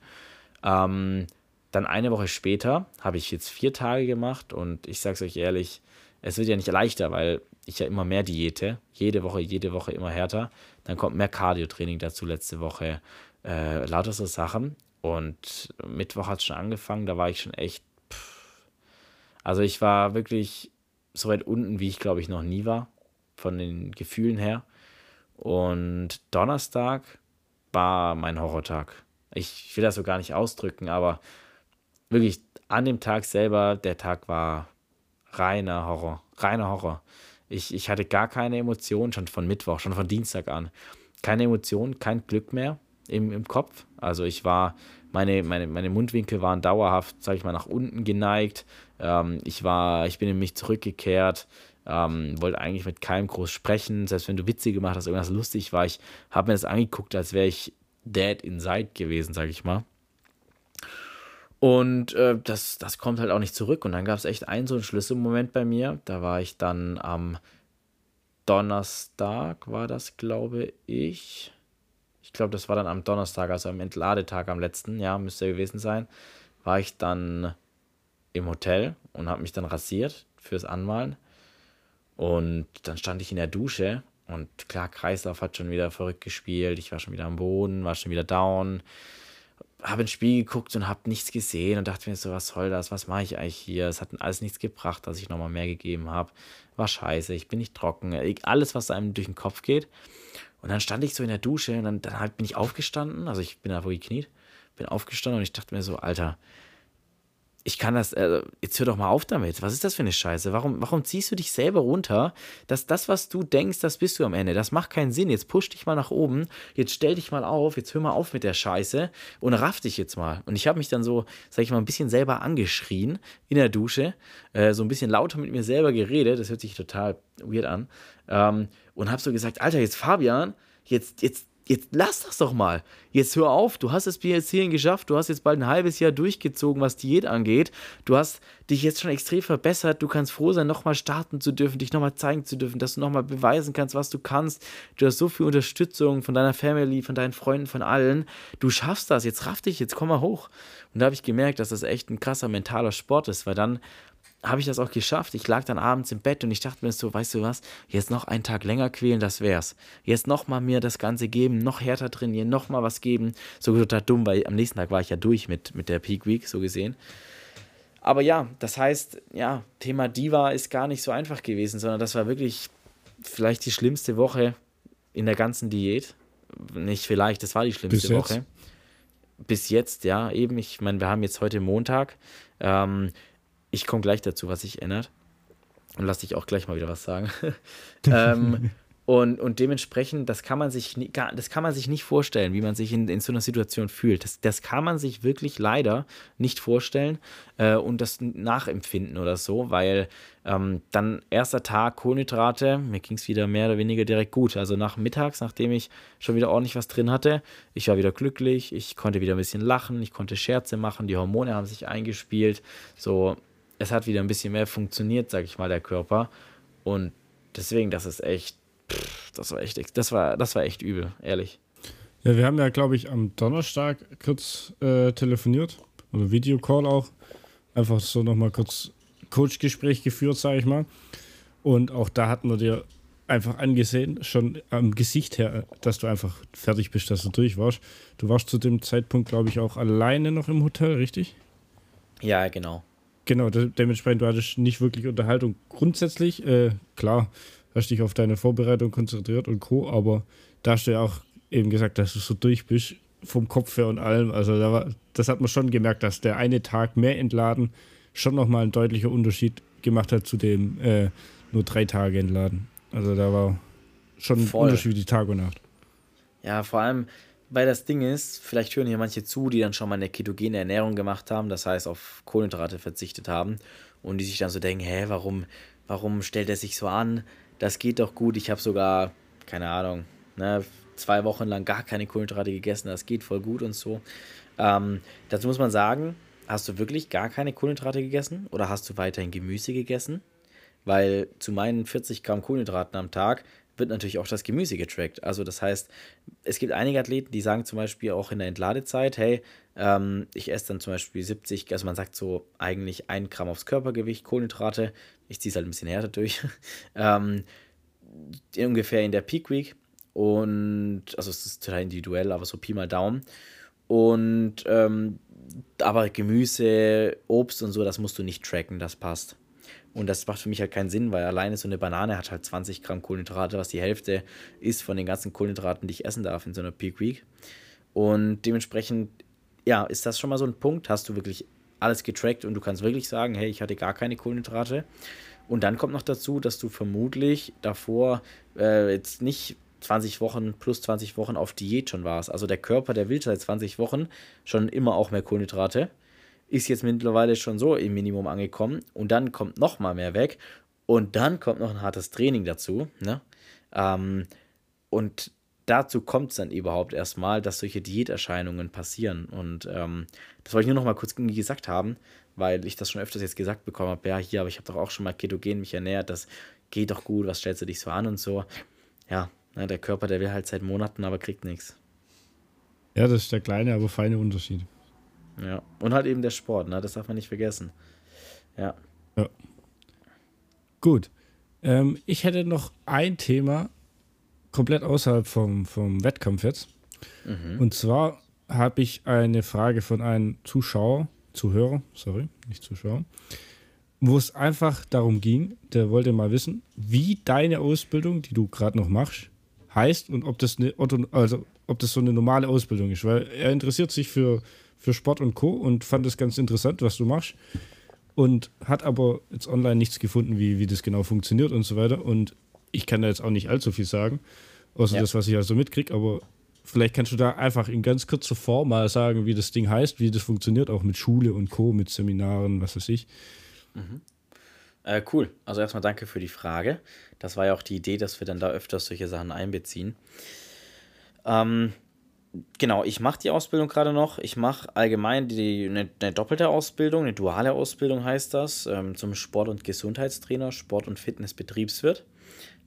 Ähm, dann eine Woche später habe ich jetzt vier Tage gemacht und ich sage es euch ehrlich, es wird ja nicht leichter, weil ich ja immer mehr Diete, jede Woche, jede Woche immer härter. Dann kommt mehr Cardio-Training dazu letzte Woche, äh, lauter so Sachen. Und Mittwoch hat es schon angefangen, da war ich schon echt. Pff. Also ich war wirklich so weit unten, wie ich glaube ich noch nie war, von den Gefühlen her. Und Donnerstag war mein Horrortag. Ich will das so gar nicht ausdrücken, aber wirklich an dem Tag selber, der Tag war reiner Horror. Reiner Horror. Ich, ich hatte gar keine Emotionen, schon von Mittwoch, schon von Dienstag an. Keine Emotionen, kein Glück mehr im, im Kopf. Also ich war, meine, meine, meine Mundwinkel waren dauerhaft, sag ich mal, nach unten geneigt. Ähm, ich war, ich bin in mich zurückgekehrt. Ähm, wollte eigentlich mit keinem groß sprechen, selbst wenn du Witze gemacht hast, irgendwas lustig war. Ich habe mir das angeguckt, als wäre ich dead inside gewesen, sag ich mal. Und äh, das, das kommt halt auch nicht zurück. Und dann gab es echt einen so einen Schlüsselmoment bei mir. Da war ich dann am Donnerstag, war das, glaube ich. Ich glaube, das war dann am Donnerstag, also am Entladetag am letzten, ja, müsste gewesen sein. War ich dann im Hotel und habe mich dann rasiert fürs Anmalen. Und dann stand ich in der Dusche und klar, Kreislauf hat schon wieder verrückt gespielt. Ich war schon wieder am Boden, war schon wieder down habe ins Spiel geguckt und habe nichts gesehen und dachte mir so, was soll das? Was mache ich eigentlich hier? Es hat alles nichts gebracht, dass ich nochmal mehr gegeben habe. War scheiße, ich bin nicht trocken. Alles, was einem durch den Kopf geht. Und dann stand ich so in der Dusche und dann, dann halt bin ich aufgestanden. Also ich bin da wo gekniet, bin aufgestanden und ich dachte mir so, Alter, ich kann das, äh, jetzt hör doch mal auf damit. Was ist das für eine Scheiße? Warum, warum ziehst du dich selber runter? Dass das, was du denkst, das bist du am Ende. Das macht keinen Sinn. Jetzt push dich mal nach oben. Jetzt stell dich mal auf. Jetzt hör mal auf mit der Scheiße und raff dich jetzt mal. Und ich habe mich dann so, sag ich mal, ein bisschen selber angeschrien in der Dusche. Äh, so ein bisschen lauter mit mir selber geredet. Das hört sich total weird an. Ähm, und habe so gesagt, Alter, jetzt Fabian, jetzt, jetzt jetzt lass das doch mal. Jetzt hör auf, du hast es bis jetzt hierhin geschafft, du hast jetzt bald ein halbes Jahr durchgezogen, was Diät angeht. Du hast dich jetzt schon extrem verbessert, du kannst froh sein, nochmal starten zu dürfen, dich nochmal zeigen zu dürfen, dass du nochmal beweisen kannst, was du kannst. Du hast so viel Unterstützung von deiner Family, von deinen Freunden, von allen. Du schaffst das, jetzt raff dich, jetzt komm mal hoch. Und da habe ich gemerkt, dass das echt ein krasser mentaler Sport ist, weil dann habe ich das auch geschafft. Ich lag dann abends im Bett und ich dachte mir so, weißt du was, jetzt noch einen Tag länger quälen, das wär's. Jetzt nochmal mir das Ganze geben, noch härter trainieren, nochmal was geben. So total dumm, weil am nächsten Tag war ich ja durch mit, mit der Peak Week, so gesehen. Aber ja, das heißt, ja, Thema Diva ist gar nicht so einfach gewesen, sondern das war wirklich vielleicht die schlimmste Woche in der ganzen Diät. Nicht vielleicht, das war die schlimmste Bis Woche. Bis jetzt, ja, eben. Ich meine, wir haben jetzt heute Montag. Ähm, ich komme gleich dazu, was sich ändert. Und lass dich auch gleich mal wieder was sagen. ähm, und, und dementsprechend, das kann man sich das kann man sich nicht vorstellen, wie man sich in, in so einer Situation fühlt. Das, das kann man sich wirklich leider nicht vorstellen äh, und das nachempfinden oder so, weil ähm, dann erster Tag Kohlenhydrate, mir ging es wieder mehr oder weniger direkt gut. Also nach mittags, nachdem ich schon wieder ordentlich was drin hatte, ich war wieder glücklich, ich konnte wieder ein bisschen lachen, ich konnte Scherze machen, die Hormone haben sich eingespielt. So, es hat wieder ein bisschen mehr funktioniert, sag ich mal, der Körper. Und deswegen, das ist echt, pff, das war echt, das war, das war echt übel, ehrlich. Ja, wir haben ja, glaube ich, am Donnerstag kurz äh, telefoniert oder Videocall auch. Einfach so nochmal kurz Coachgespräch geführt, sage ich mal. Und auch da hatten wir dir einfach angesehen, schon am Gesicht her, dass du einfach fertig bist, dass du durch warst. Du warst zu dem Zeitpunkt, glaube ich, auch alleine noch im Hotel, richtig? Ja, genau. Genau, dementsprechend, du hattest nicht wirklich Unterhaltung. Grundsätzlich, äh, klar, hast dich auf deine Vorbereitung konzentriert und Co., aber da hast du ja auch eben gesagt, dass du so durch bist, vom Kopf her und allem. Also da war, das hat man schon gemerkt, dass der eine Tag mehr entladen schon nochmal ein deutlicher Unterschied gemacht hat zu dem äh, nur drei Tage entladen. Also da war schon ein Unterschied wie Tag und Nacht. Ja, vor allem, weil das Ding ist, vielleicht hören hier manche zu, die dann schon mal eine ketogene Ernährung gemacht haben, das heißt auf Kohlenhydrate verzichtet haben und die sich dann so denken, hä, warum, warum stellt er sich so an? Das geht doch gut. Ich habe sogar, keine Ahnung, ne, zwei Wochen lang gar keine Kohlenhydrate gegessen, das geht voll gut und so. Ähm, dazu muss man sagen, hast du wirklich gar keine Kohlenhydrate gegessen oder hast du weiterhin Gemüse gegessen? Weil zu meinen 40 Gramm Kohlenhydraten am Tag wird natürlich auch das Gemüse getrackt. Also das heißt, es gibt einige Athleten, die sagen zum Beispiel auch in der Entladezeit, hey, ähm, ich esse dann zum Beispiel 70, also man sagt so eigentlich ein Gramm aufs Körpergewicht Kohlenhydrate. Ich ziehe es halt ein bisschen härter durch. ähm, ungefähr in der Peak Week. Und, also es ist total individuell, aber so Pi mal Daumen. Und, ähm, aber Gemüse, Obst und so, das musst du nicht tracken, das passt. Und das macht für mich halt keinen Sinn, weil alleine so eine Banane hat halt 20 Gramm Kohlenhydrate, was die Hälfte ist von den ganzen Kohlenhydraten, die ich essen darf in so einer Peak Week. Und dementsprechend, ja, ist das schon mal so ein Punkt. Hast du wirklich alles getrackt und du kannst wirklich sagen, hey, ich hatte gar keine Kohlenhydrate. Und dann kommt noch dazu, dass du vermutlich davor äh, jetzt nicht 20 Wochen plus 20 Wochen auf Diät schon warst. Also der Körper, der will seit 20 Wochen schon immer auch mehr Kohlenhydrate ist jetzt mittlerweile schon so im Minimum angekommen und dann kommt noch mal mehr weg und dann kommt noch ein hartes Training dazu. Ne? Ähm, und dazu kommt es dann überhaupt erstmal, dass solche Diäterscheinungen passieren. Und ähm, das wollte ich nur noch mal kurz gesagt haben, weil ich das schon öfters jetzt gesagt bekommen habe. Ja, hier, aber ich habe doch auch schon mal ketogen mich ernährt, das geht doch gut, was stellst du dich so an und so. Ja, ne, der Körper, der will halt seit Monaten, aber kriegt nichts. Ja, das ist der kleine, aber feine Unterschied. Ja. Und halt eben der Sport, ne? Das darf man nicht vergessen. Ja. ja. Gut. Ähm, ich hätte noch ein Thema komplett außerhalb vom, vom Wettkampf jetzt. Mhm. Und zwar habe ich eine Frage von einem Zuschauer, Zuhörer, sorry, nicht Zuschauer, wo es einfach darum ging, der wollte mal wissen, wie deine Ausbildung, die du gerade noch machst, heißt und ob das eine also ob das so eine normale Ausbildung ist, weil er interessiert sich für für Sport und Co. und fand es ganz interessant, was du machst. Und hat aber jetzt online nichts gefunden, wie, wie das genau funktioniert und so weiter. Und ich kann da jetzt auch nicht allzu viel sagen, außer ja. das, was ich also mitkriege. Aber vielleicht kannst du da einfach in ganz kurzer Form mal sagen, wie das Ding heißt, wie das funktioniert, auch mit Schule und Co., mit Seminaren, was weiß ich. Mhm. Äh, cool. Also erstmal danke für die Frage. Das war ja auch die Idee, dass wir dann da öfters solche Sachen einbeziehen. Ähm, genau, ich mache die Ausbildung gerade noch. Ich mache allgemein die, eine, eine, doppelte Ausbildung, eine duale Ausbildung heißt das, ähm, zum Sport- und Gesundheitstrainer, Sport- und Fitnessbetriebswirt.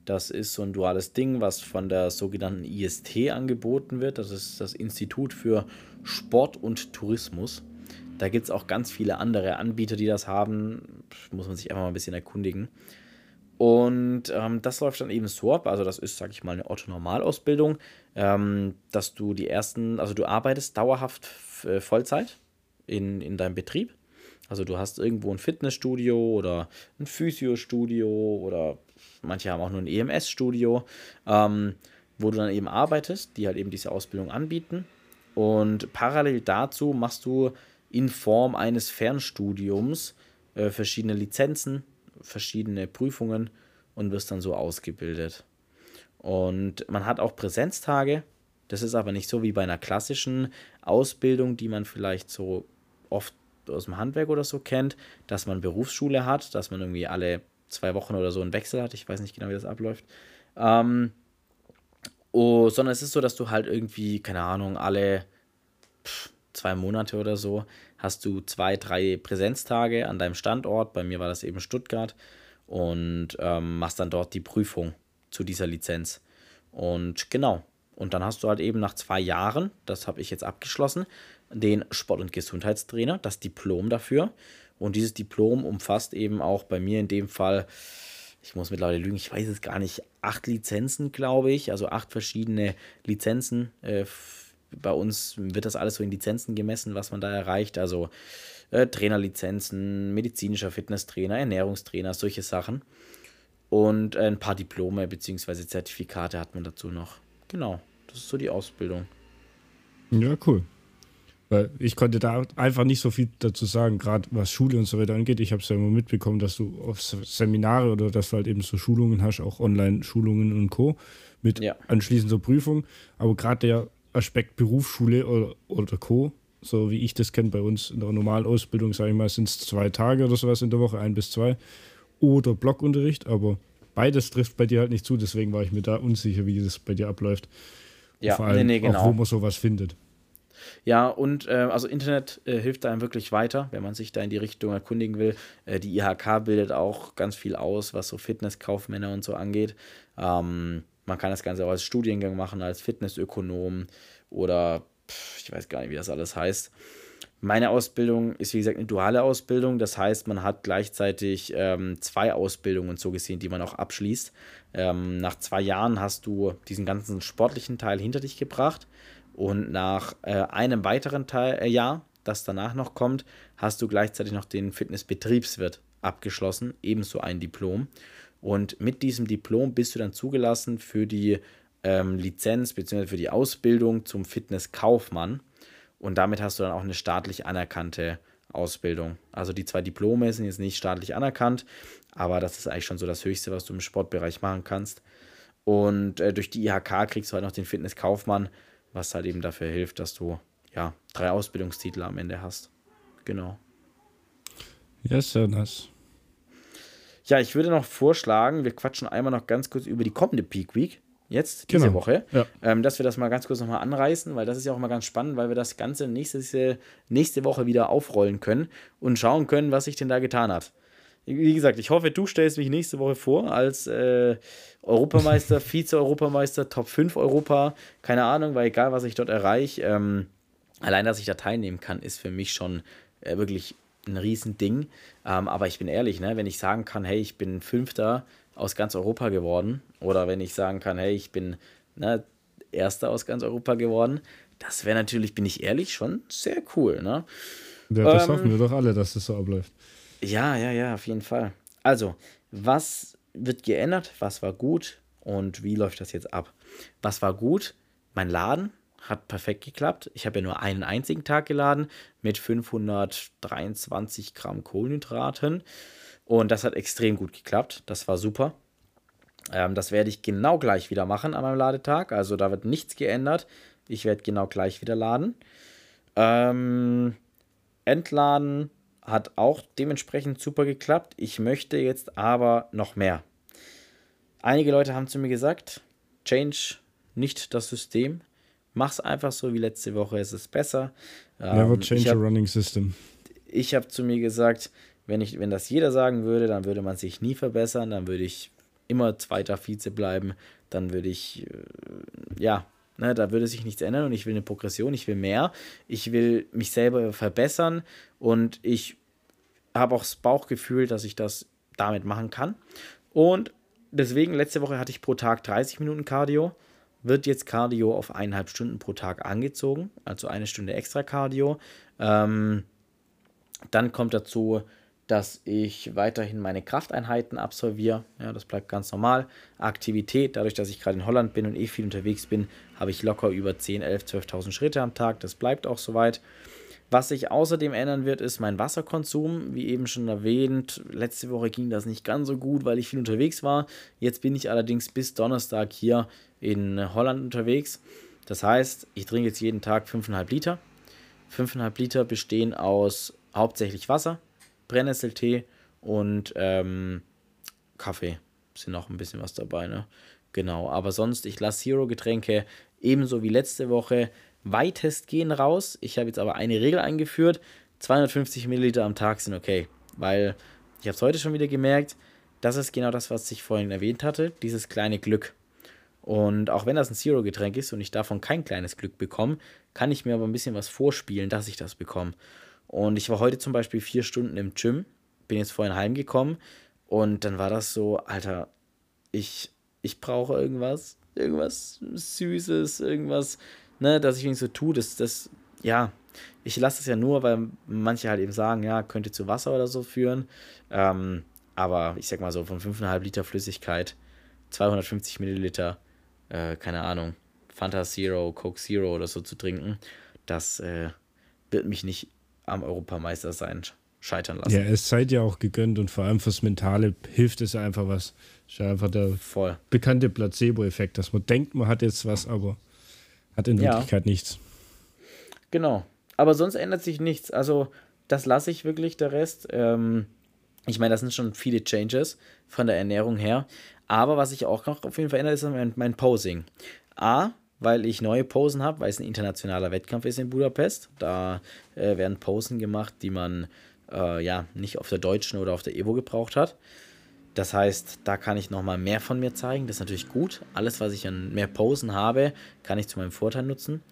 Das ist so ein duales Ding, was von der sogenannten IST angeboten wird. Das ist das Institut für Sport und Tourismus. Da gibt es auch ganz viele andere Anbieter, die das haben. Muss man sich einfach mal ein bisschen erkundigen. Und ähm, das läuft dann eben so ab, also das ist, sag ich mal, eine Otto-Normalausbildung, ähm, dass du die ersten, also du arbeitest dauerhaft äh, Vollzeit in, in deinem Betrieb. Also du hast irgendwo ein Fitnessstudio oder ein Physiostudio oder manche haben auch nur ein EMS-Studio, ähm, wo du dann eben arbeitest, die halt eben diese Ausbildung anbieten. Und parallel dazu machst du in Form eines Fernstudiums äh, verschiedene Lizenzen, verschiedene Prüfungen und wirst dann so ausgebildet. Und man hat auch Präsenztage. Das ist aber nicht so wie bei einer klassischen Ausbildung, die man vielleicht so oft aus dem Handwerk oder so kennt, dass man Berufsschule hat, dass man irgendwie alle zwei Wochen oder so einen Wechsel hat. Ich weiß nicht genau, wie das abläuft. Ähm, oh, sondern es ist so, dass du halt irgendwie, keine Ahnung, alle pff, zwei Monate oder so hast du zwei, drei Präsenztage an deinem Standort. Bei mir war das eben Stuttgart und ähm, machst dann dort die Prüfung zu dieser Lizenz. Und genau. Und dann hast du halt eben nach zwei Jahren, das habe ich jetzt abgeschlossen, den Sport- und Gesundheitstrainer, das Diplom dafür. Und dieses Diplom umfasst eben auch bei mir in dem Fall, ich muss mittlerweile lügen, ich weiß es gar nicht, acht Lizenzen, glaube ich, also acht verschiedene Lizenzen äh, bei uns wird das alles so in Lizenzen gemessen, was man da erreicht. Also äh, Trainerlizenzen, medizinischer Fitnesstrainer, Ernährungstrainer, solche Sachen. Und äh, ein paar Diplome bzw. Zertifikate hat man dazu noch. Genau, das ist so die Ausbildung. Ja, cool. Weil ich konnte da einfach nicht so viel dazu sagen, gerade was Schule und so weiter angeht. Ich habe es ja immer mitbekommen, dass du auf Seminare oder dass du halt eben so Schulungen hast, auch Online-Schulungen und Co. mit ja. anschließender Prüfung. Aber gerade der Aspekt Berufsschule oder, oder Co., so wie ich das kenne bei uns in der normalen Ausbildung, sage ich mal, sind es zwei Tage oder sowas in der Woche, ein bis zwei, oder Blockunterricht, aber beides trifft bei dir halt nicht zu, deswegen war ich mir da unsicher, wie das bei dir abläuft. Ja, vor allem nee, nee, genau. auch wo man sowas findet. Ja, und äh, also Internet äh, hilft einem wirklich weiter, wenn man sich da in die Richtung erkundigen will. Äh, die IHK bildet auch ganz viel aus, was so Fitnesskaufmänner und so angeht. Ähm, man kann das Ganze auch als Studiengang machen, als Fitnessökonom oder ich weiß gar nicht, wie das alles heißt. Meine Ausbildung ist, wie gesagt, eine duale Ausbildung. Das heißt, man hat gleichzeitig ähm, zwei Ausbildungen so gesehen, die man auch abschließt. Ähm, nach zwei Jahren hast du diesen ganzen sportlichen Teil hinter dich gebracht. Und nach äh, einem weiteren Teil, äh, Jahr, das danach noch kommt, hast du gleichzeitig noch den Fitnessbetriebswirt abgeschlossen, ebenso ein Diplom. Und mit diesem Diplom bist du dann zugelassen für die ähm, Lizenz bzw. für die Ausbildung zum Fitnesskaufmann. Und damit hast du dann auch eine staatlich anerkannte Ausbildung. Also die zwei Diplome sind jetzt nicht staatlich anerkannt, aber das ist eigentlich schon so das Höchste, was du im Sportbereich machen kannst. Und äh, durch die IHK kriegst du halt noch den Fitnesskaufmann, was halt eben dafür hilft, dass du ja drei Ausbildungstitel am Ende hast. Genau. Ja, yes, sehr nice. Ja, ich würde noch vorschlagen, wir quatschen einmal noch ganz kurz über die kommende Peak Week jetzt, diese genau. Woche, ja. ähm, dass wir das mal ganz kurz nochmal anreißen, weil das ist ja auch mal ganz spannend, weil wir das Ganze nächste, nächste Woche wieder aufrollen können und schauen können, was sich denn da getan hat. Wie gesagt, ich hoffe, du stellst mich nächste Woche vor als äh, Europameister, Vize-Europameister, Top 5 Europa, keine Ahnung, weil egal, was ich dort erreiche, ähm, allein, dass ich da teilnehmen kann, ist für mich schon äh, wirklich ein Riesending. Ähm, aber ich bin ehrlich, ne, wenn ich sagen kann, hey, ich bin Fünfter aus ganz Europa geworden. Oder wenn ich sagen kann, hey, ich bin ne, Erster aus ganz Europa geworden, das wäre natürlich, bin ich ehrlich, schon sehr cool. Ne? Ja, das ähm, hoffen wir doch alle, dass das so abläuft. Ja, ja, ja, auf jeden Fall. Also, was wird geändert? Was war gut? Und wie läuft das jetzt ab? Was war gut? Mein Laden hat perfekt geklappt. Ich habe ja nur einen einzigen Tag geladen mit 523 Gramm Kohlenhydraten. Und das hat extrem gut geklappt. Das war super. Ähm, das werde ich genau gleich wieder machen an meinem Ladetag. Also da wird nichts geändert. Ich werde genau gleich wieder laden. Ähm, entladen hat auch dementsprechend super geklappt. Ich möchte jetzt aber noch mehr. Einige Leute haben zu mir gesagt, change nicht das System. Mach's einfach so wie letzte Woche, es ist besser. Never ähm, change hab, a running system. Ich habe zu mir gesagt, wenn, ich, wenn das jeder sagen würde, dann würde man sich nie verbessern, dann würde ich immer zweiter Vize bleiben, dann würde ich, äh, ja, ne, da würde sich nichts ändern und ich will eine Progression, ich will mehr, ich will mich selber verbessern und ich habe auch das Bauchgefühl, dass ich das damit machen kann. Und deswegen, letzte Woche hatte ich pro Tag 30 Minuten Cardio, wird jetzt Cardio auf eineinhalb Stunden pro Tag angezogen, also eine Stunde extra Cardio. Ähm, dann kommt dazu dass ich weiterhin meine Krafteinheiten absolviere. Ja, das bleibt ganz normal. Aktivität, dadurch, dass ich gerade in Holland bin und eh viel unterwegs bin, habe ich locker über 10, 11, 12.000 Schritte am Tag. Das bleibt auch soweit. Was sich außerdem ändern wird, ist mein Wasserkonsum. Wie eben schon erwähnt, letzte Woche ging das nicht ganz so gut, weil ich viel unterwegs war. Jetzt bin ich allerdings bis Donnerstag hier in Holland unterwegs. Das heißt, ich trinke jetzt jeden Tag 5,5 Liter. 5,5 Liter bestehen aus hauptsächlich Wasser, Brennnesseltee und ähm, Kaffee. Sind noch ein bisschen was dabei, ne? Genau, aber sonst, ich lasse Zero-Getränke ebenso wie letzte Woche weitestgehend raus. Ich habe jetzt aber eine Regel eingeführt: 250 Milliliter am Tag sind okay, weil ich habe es heute schon wieder gemerkt, das ist genau das, was ich vorhin erwähnt hatte: dieses kleine Glück. Und auch wenn das ein Zero-Getränk ist und ich davon kein kleines Glück bekomme, kann ich mir aber ein bisschen was vorspielen, dass ich das bekomme. Und ich war heute zum Beispiel vier Stunden im Gym, bin jetzt vorhin heimgekommen und dann war das so, Alter, ich, ich brauche irgendwas, irgendwas Süßes, irgendwas, ne, dass ich nicht so tue, das, das, ja, ich lasse es ja nur, weil manche halt eben sagen, ja, könnte zu Wasser oder so führen. Ähm, aber ich sag mal so, von 5,5 Liter Flüssigkeit, 250 Milliliter, äh, keine Ahnung, Fanta Zero, Coke Zero oder so zu trinken, das äh, wird mich nicht am Europameister sein scheitern lassen. Ja, es seid ja auch gegönnt und vor allem fürs Mentale hilft es einfach was. Ist ja einfach der Voll. bekannte Placebo-Effekt, dass man denkt, man hat jetzt was, aber hat in Wirklichkeit ja. nichts. Genau. Aber sonst ändert sich nichts. Also, das lasse ich wirklich, der Rest. Ähm, ich meine, das sind schon viele Changes von der Ernährung her. Aber was sich auch noch auf jeden Fall ändert, ist mein, mein Posing. A, weil ich neue Posen habe, weil es ein internationaler Wettkampf ist in Budapest. Da äh, werden Posen gemacht, die man äh, ja nicht auf der deutschen oder auf der Evo gebraucht hat. Das heißt, da kann ich nochmal mehr von mir zeigen. Das ist natürlich gut. Alles, was ich an mehr Posen habe, kann ich zu meinem Vorteil nutzen.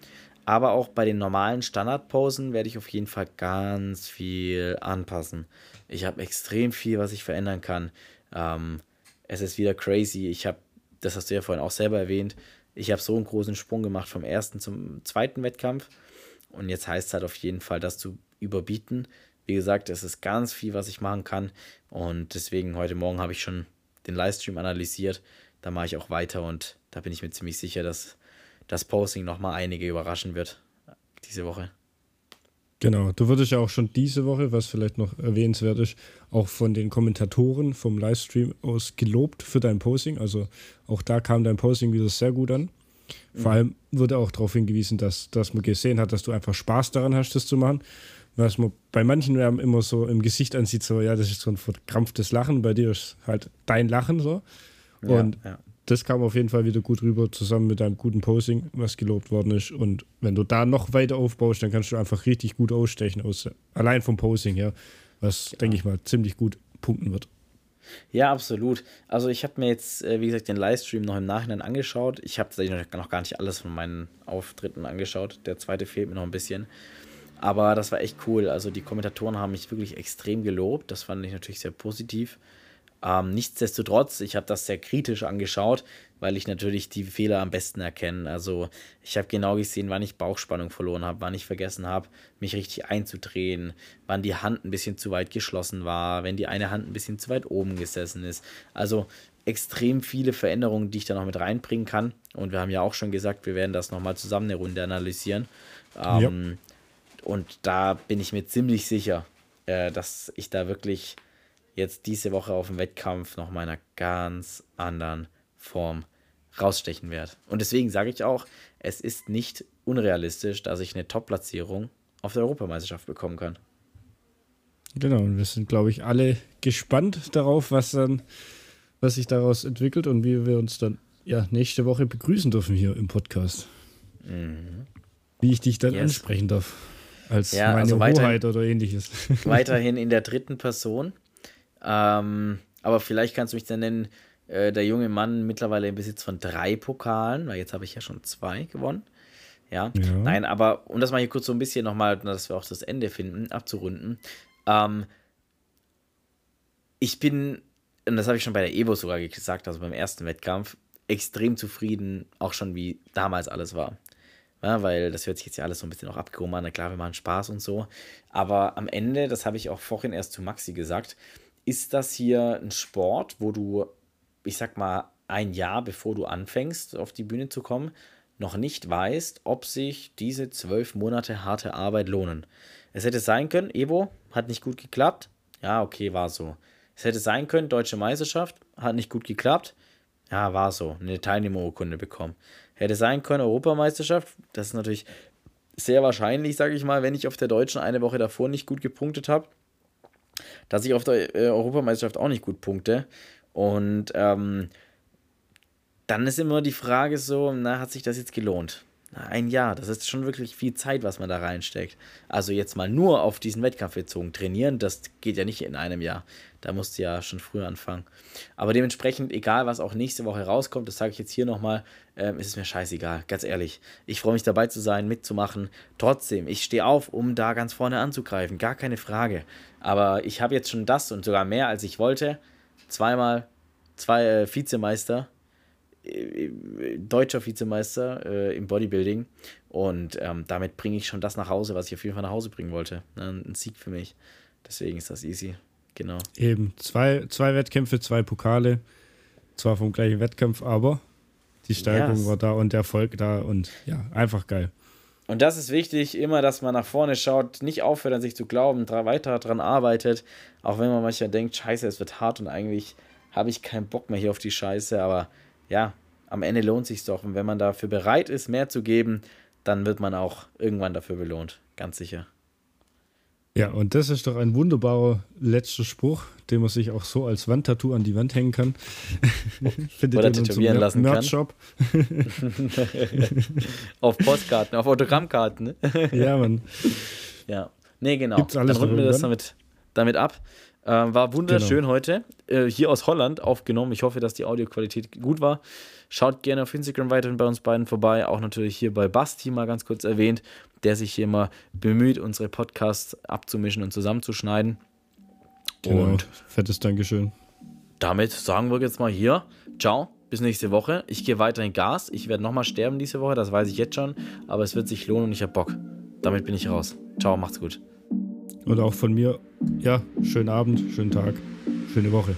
Aber auch bei den normalen Standardposen werde ich auf jeden Fall ganz viel anpassen. Ich habe extrem viel, was ich verändern kann. Ähm, es ist wieder crazy. Ich habe, das hast du ja vorhin auch selber erwähnt, ich habe so einen großen Sprung gemacht vom ersten zum zweiten Wettkampf. Und jetzt heißt es halt auf jeden Fall, das zu überbieten. Wie gesagt, es ist ganz viel, was ich machen kann. Und deswegen heute Morgen habe ich schon den Livestream analysiert. Da mache ich auch weiter und da bin ich mir ziemlich sicher, dass das Posting nochmal einige überraschen wird diese Woche. Genau, du wurdest ja auch schon diese Woche, was vielleicht noch erwähnenswert ist, auch von den Kommentatoren vom Livestream aus gelobt für dein Posting. Also auch da kam dein Posting wieder sehr gut an. Vor mhm. allem wurde auch darauf hingewiesen, dass, dass man gesehen hat, dass du einfach Spaß daran hast, das zu machen. Was man bei manchen immer so im Gesicht ansieht, so, ja, das ist so ein verkrampftes Lachen. Bei dir ist halt dein Lachen so. Und ja, ja das kam auf jeden Fall wieder gut rüber, zusammen mit deinem guten Posing, was gelobt worden ist. Und wenn du da noch weiter aufbaust, dann kannst du einfach richtig gut ausstechen, aus, allein vom Posing her, was, ja. denke ich mal, ziemlich gut punkten wird. Ja, absolut. Also ich habe mir jetzt, äh, wie gesagt, den Livestream noch im Nachhinein angeschaut. Ich habe noch gar nicht alles von meinen Auftritten angeschaut. Der zweite fehlt mir noch ein bisschen. Aber das war echt cool. Also die Kommentatoren haben mich wirklich extrem gelobt. Das fand ich natürlich sehr positiv. Ähm, nichtsdestotrotz, ich habe das sehr kritisch angeschaut, weil ich natürlich die Fehler am besten erkenne. Also ich habe genau gesehen, wann ich Bauchspannung verloren habe, wann ich vergessen habe, mich richtig einzudrehen, wann die Hand ein bisschen zu weit geschlossen war, wenn die eine Hand ein bisschen zu weit oben gesessen ist. Also extrem viele Veränderungen, die ich da noch mit reinbringen kann. Und wir haben ja auch schon gesagt, wir werden das nochmal zusammen eine Runde analysieren. Ähm, ja. Und da bin ich mir ziemlich sicher, äh, dass ich da wirklich jetzt diese Woche auf dem Wettkampf noch meiner ganz anderen Form rausstechen werde. Und deswegen sage ich auch, es ist nicht unrealistisch, dass ich eine Top-Platzierung auf der Europameisterschaft bekommen kann. Genau, und wir sind, glaube ich, alle gespannt darauf, was dann, was sich daraus entwickelt und wie wir uns dann ja nächste Woche begrüßen dürfen hier im Podcast. Mhm. Wie ich dich dann yes. ansprechen darf. Als ja, meine also Hoheit oder ähnliches. Weiterhin in der dritten Person. Ähm, aber vielleicht kannst du mich dann nennen, äh, der junge Mann mittlerweile im Besitz von drei Pokalen, weil jetzt habe ich ja schon zwei gewonnen. Ja? ja. Nein, aber um das mal hier kurz so ein bisschen nochmal, dass wir auch das Ende finden, abzurunden. Ähm, ich bin, und das habe ich schon bei der Evo sogar gesagt, also beim ersten Wettkampf, extrem zufrieden, auch schon wie damals alles war. Ja, weil das hört sich jetzt ja alles so ein bisschen auch abgehoben an. Na klar, wir machen Spaß und so. Aber am Ende, das habe ich auch vorhin erst zu Maxi gesagt, ist das hier ein Sport, wo du, ich sag mal, ein Jahr bevor du anfängst, auf die Bühne zu kommen, noch nicht weißt, ob sich diese zwölf Monate harte Arbeit lohnen. Es hätte sein können, Evo hat nicht gut geklappt. Ja, okay, war so. Es hätte sein können, Deutsche Meisterschaft hat nicht gut geklappt. Ja, war so. Eine Teilnehmerurkunde bekommen. Hätte sein können, Europameisterschaft. Das ist natürlich sehr wahrscheinlich, sage ich mal, wenn ich auf der Deutschen eine Woche davor nicht gut gepunktet habe dass ich auf der äh, Europameisterschaft auch nicht gut punkte. Und ähm, dann ist immer die Frage so, na, hat sich das jetzt gelohnt? Ein Jahr, das ist schon wirklich viel Zeit, was man da reinsteckt. Also jetzt mal nur auf diesen Wettkampf bezogen trainieren, das geht ja nicht in einem Jahr. Da musst du ja schon früher anfangen. Aber dementsprechend, egal was auch nächste Woche rauskommt, das sage ich jetzt hier nochmal, ähm, ist es mir scheißegal, ganz ehrlich. Ich freue mich dabei zu sein, mitzumachen. Trotzdem, ich stehe auf, um da ganz vorne anzugreifen, gar keine Frage. Aber ich habe jetzt schon das und sogar mehr, als ich wollte. Zweimal zwei äh, Vizemeister deutscher Vizemeister äh, im Bodybuilding. Und ähm, damit bringe ich schon das nach Hause, was ich auf jeden Fall nach Hause bringen wollte. Ne, ein Sieg für mich. Deswegen ist das easy. Genau. Eben. Zwei, zwei Wettkämpfe, zwei Pokale. Zwar vom gleichen Wettkampf, aber die Steigerung yes. war da und der Erfolg da und ja, einfach geil. Und das ist wichtig, immer, dass man nach vorne schaut, nicht aufhört an sich zu glauben, weiter daran arbeitet, auch wenn man manchmal denkt, scheiße, es wird hart und eigentlich habe ich keinen Bock mehr hier auf die Scheiße, aber ja, am Ende lohnt sich doch. Und wenn man dafür bereit ist, mehr zu geben, dann wird man auch irgendwann dafür belohnt. Ganz sicher. Ja, und das ist doch ein wunderbarer letzter Spruch, den man sich auch so als Wandtattoo an die Wand hängen kann. Findet Oder tätowieren lassen Merch-Shop. auf Postkarten, auf Autogrammkarten. Ne? ja, Mann. Ja, nee, genau. Gibt's alles Dann runden wir das damit, damit ab. Äh, war wunderschön Genau. heute. Äh, hier aus Holland aufgenommen. Ich hoffe, dass die Audioqualität gut war. Schaut gerne auf Instagram weiterhin bei uns beiden vorbei. Auch natürlich hier bei Basti mal ganz kurz erwähnt, der sich hier mal bemüht, unsere Podcasts abzumischen und zusammenzuschneiden. Genau. Und fettes Dankeschön. damit sagen wir jetzt mal hier, ciao, bis nächste Woche. Ich gehe weiter in Gas. Ich werde nochmal sterben diese Woche, das weiß ich jetzt schon. Aber es wird sich lohnen und ich habe Bock. Damit bin ich raus. Ciao, macht's gut. Und auch von mir, ja, schönen Abend, schönen Tag, schöne Woche.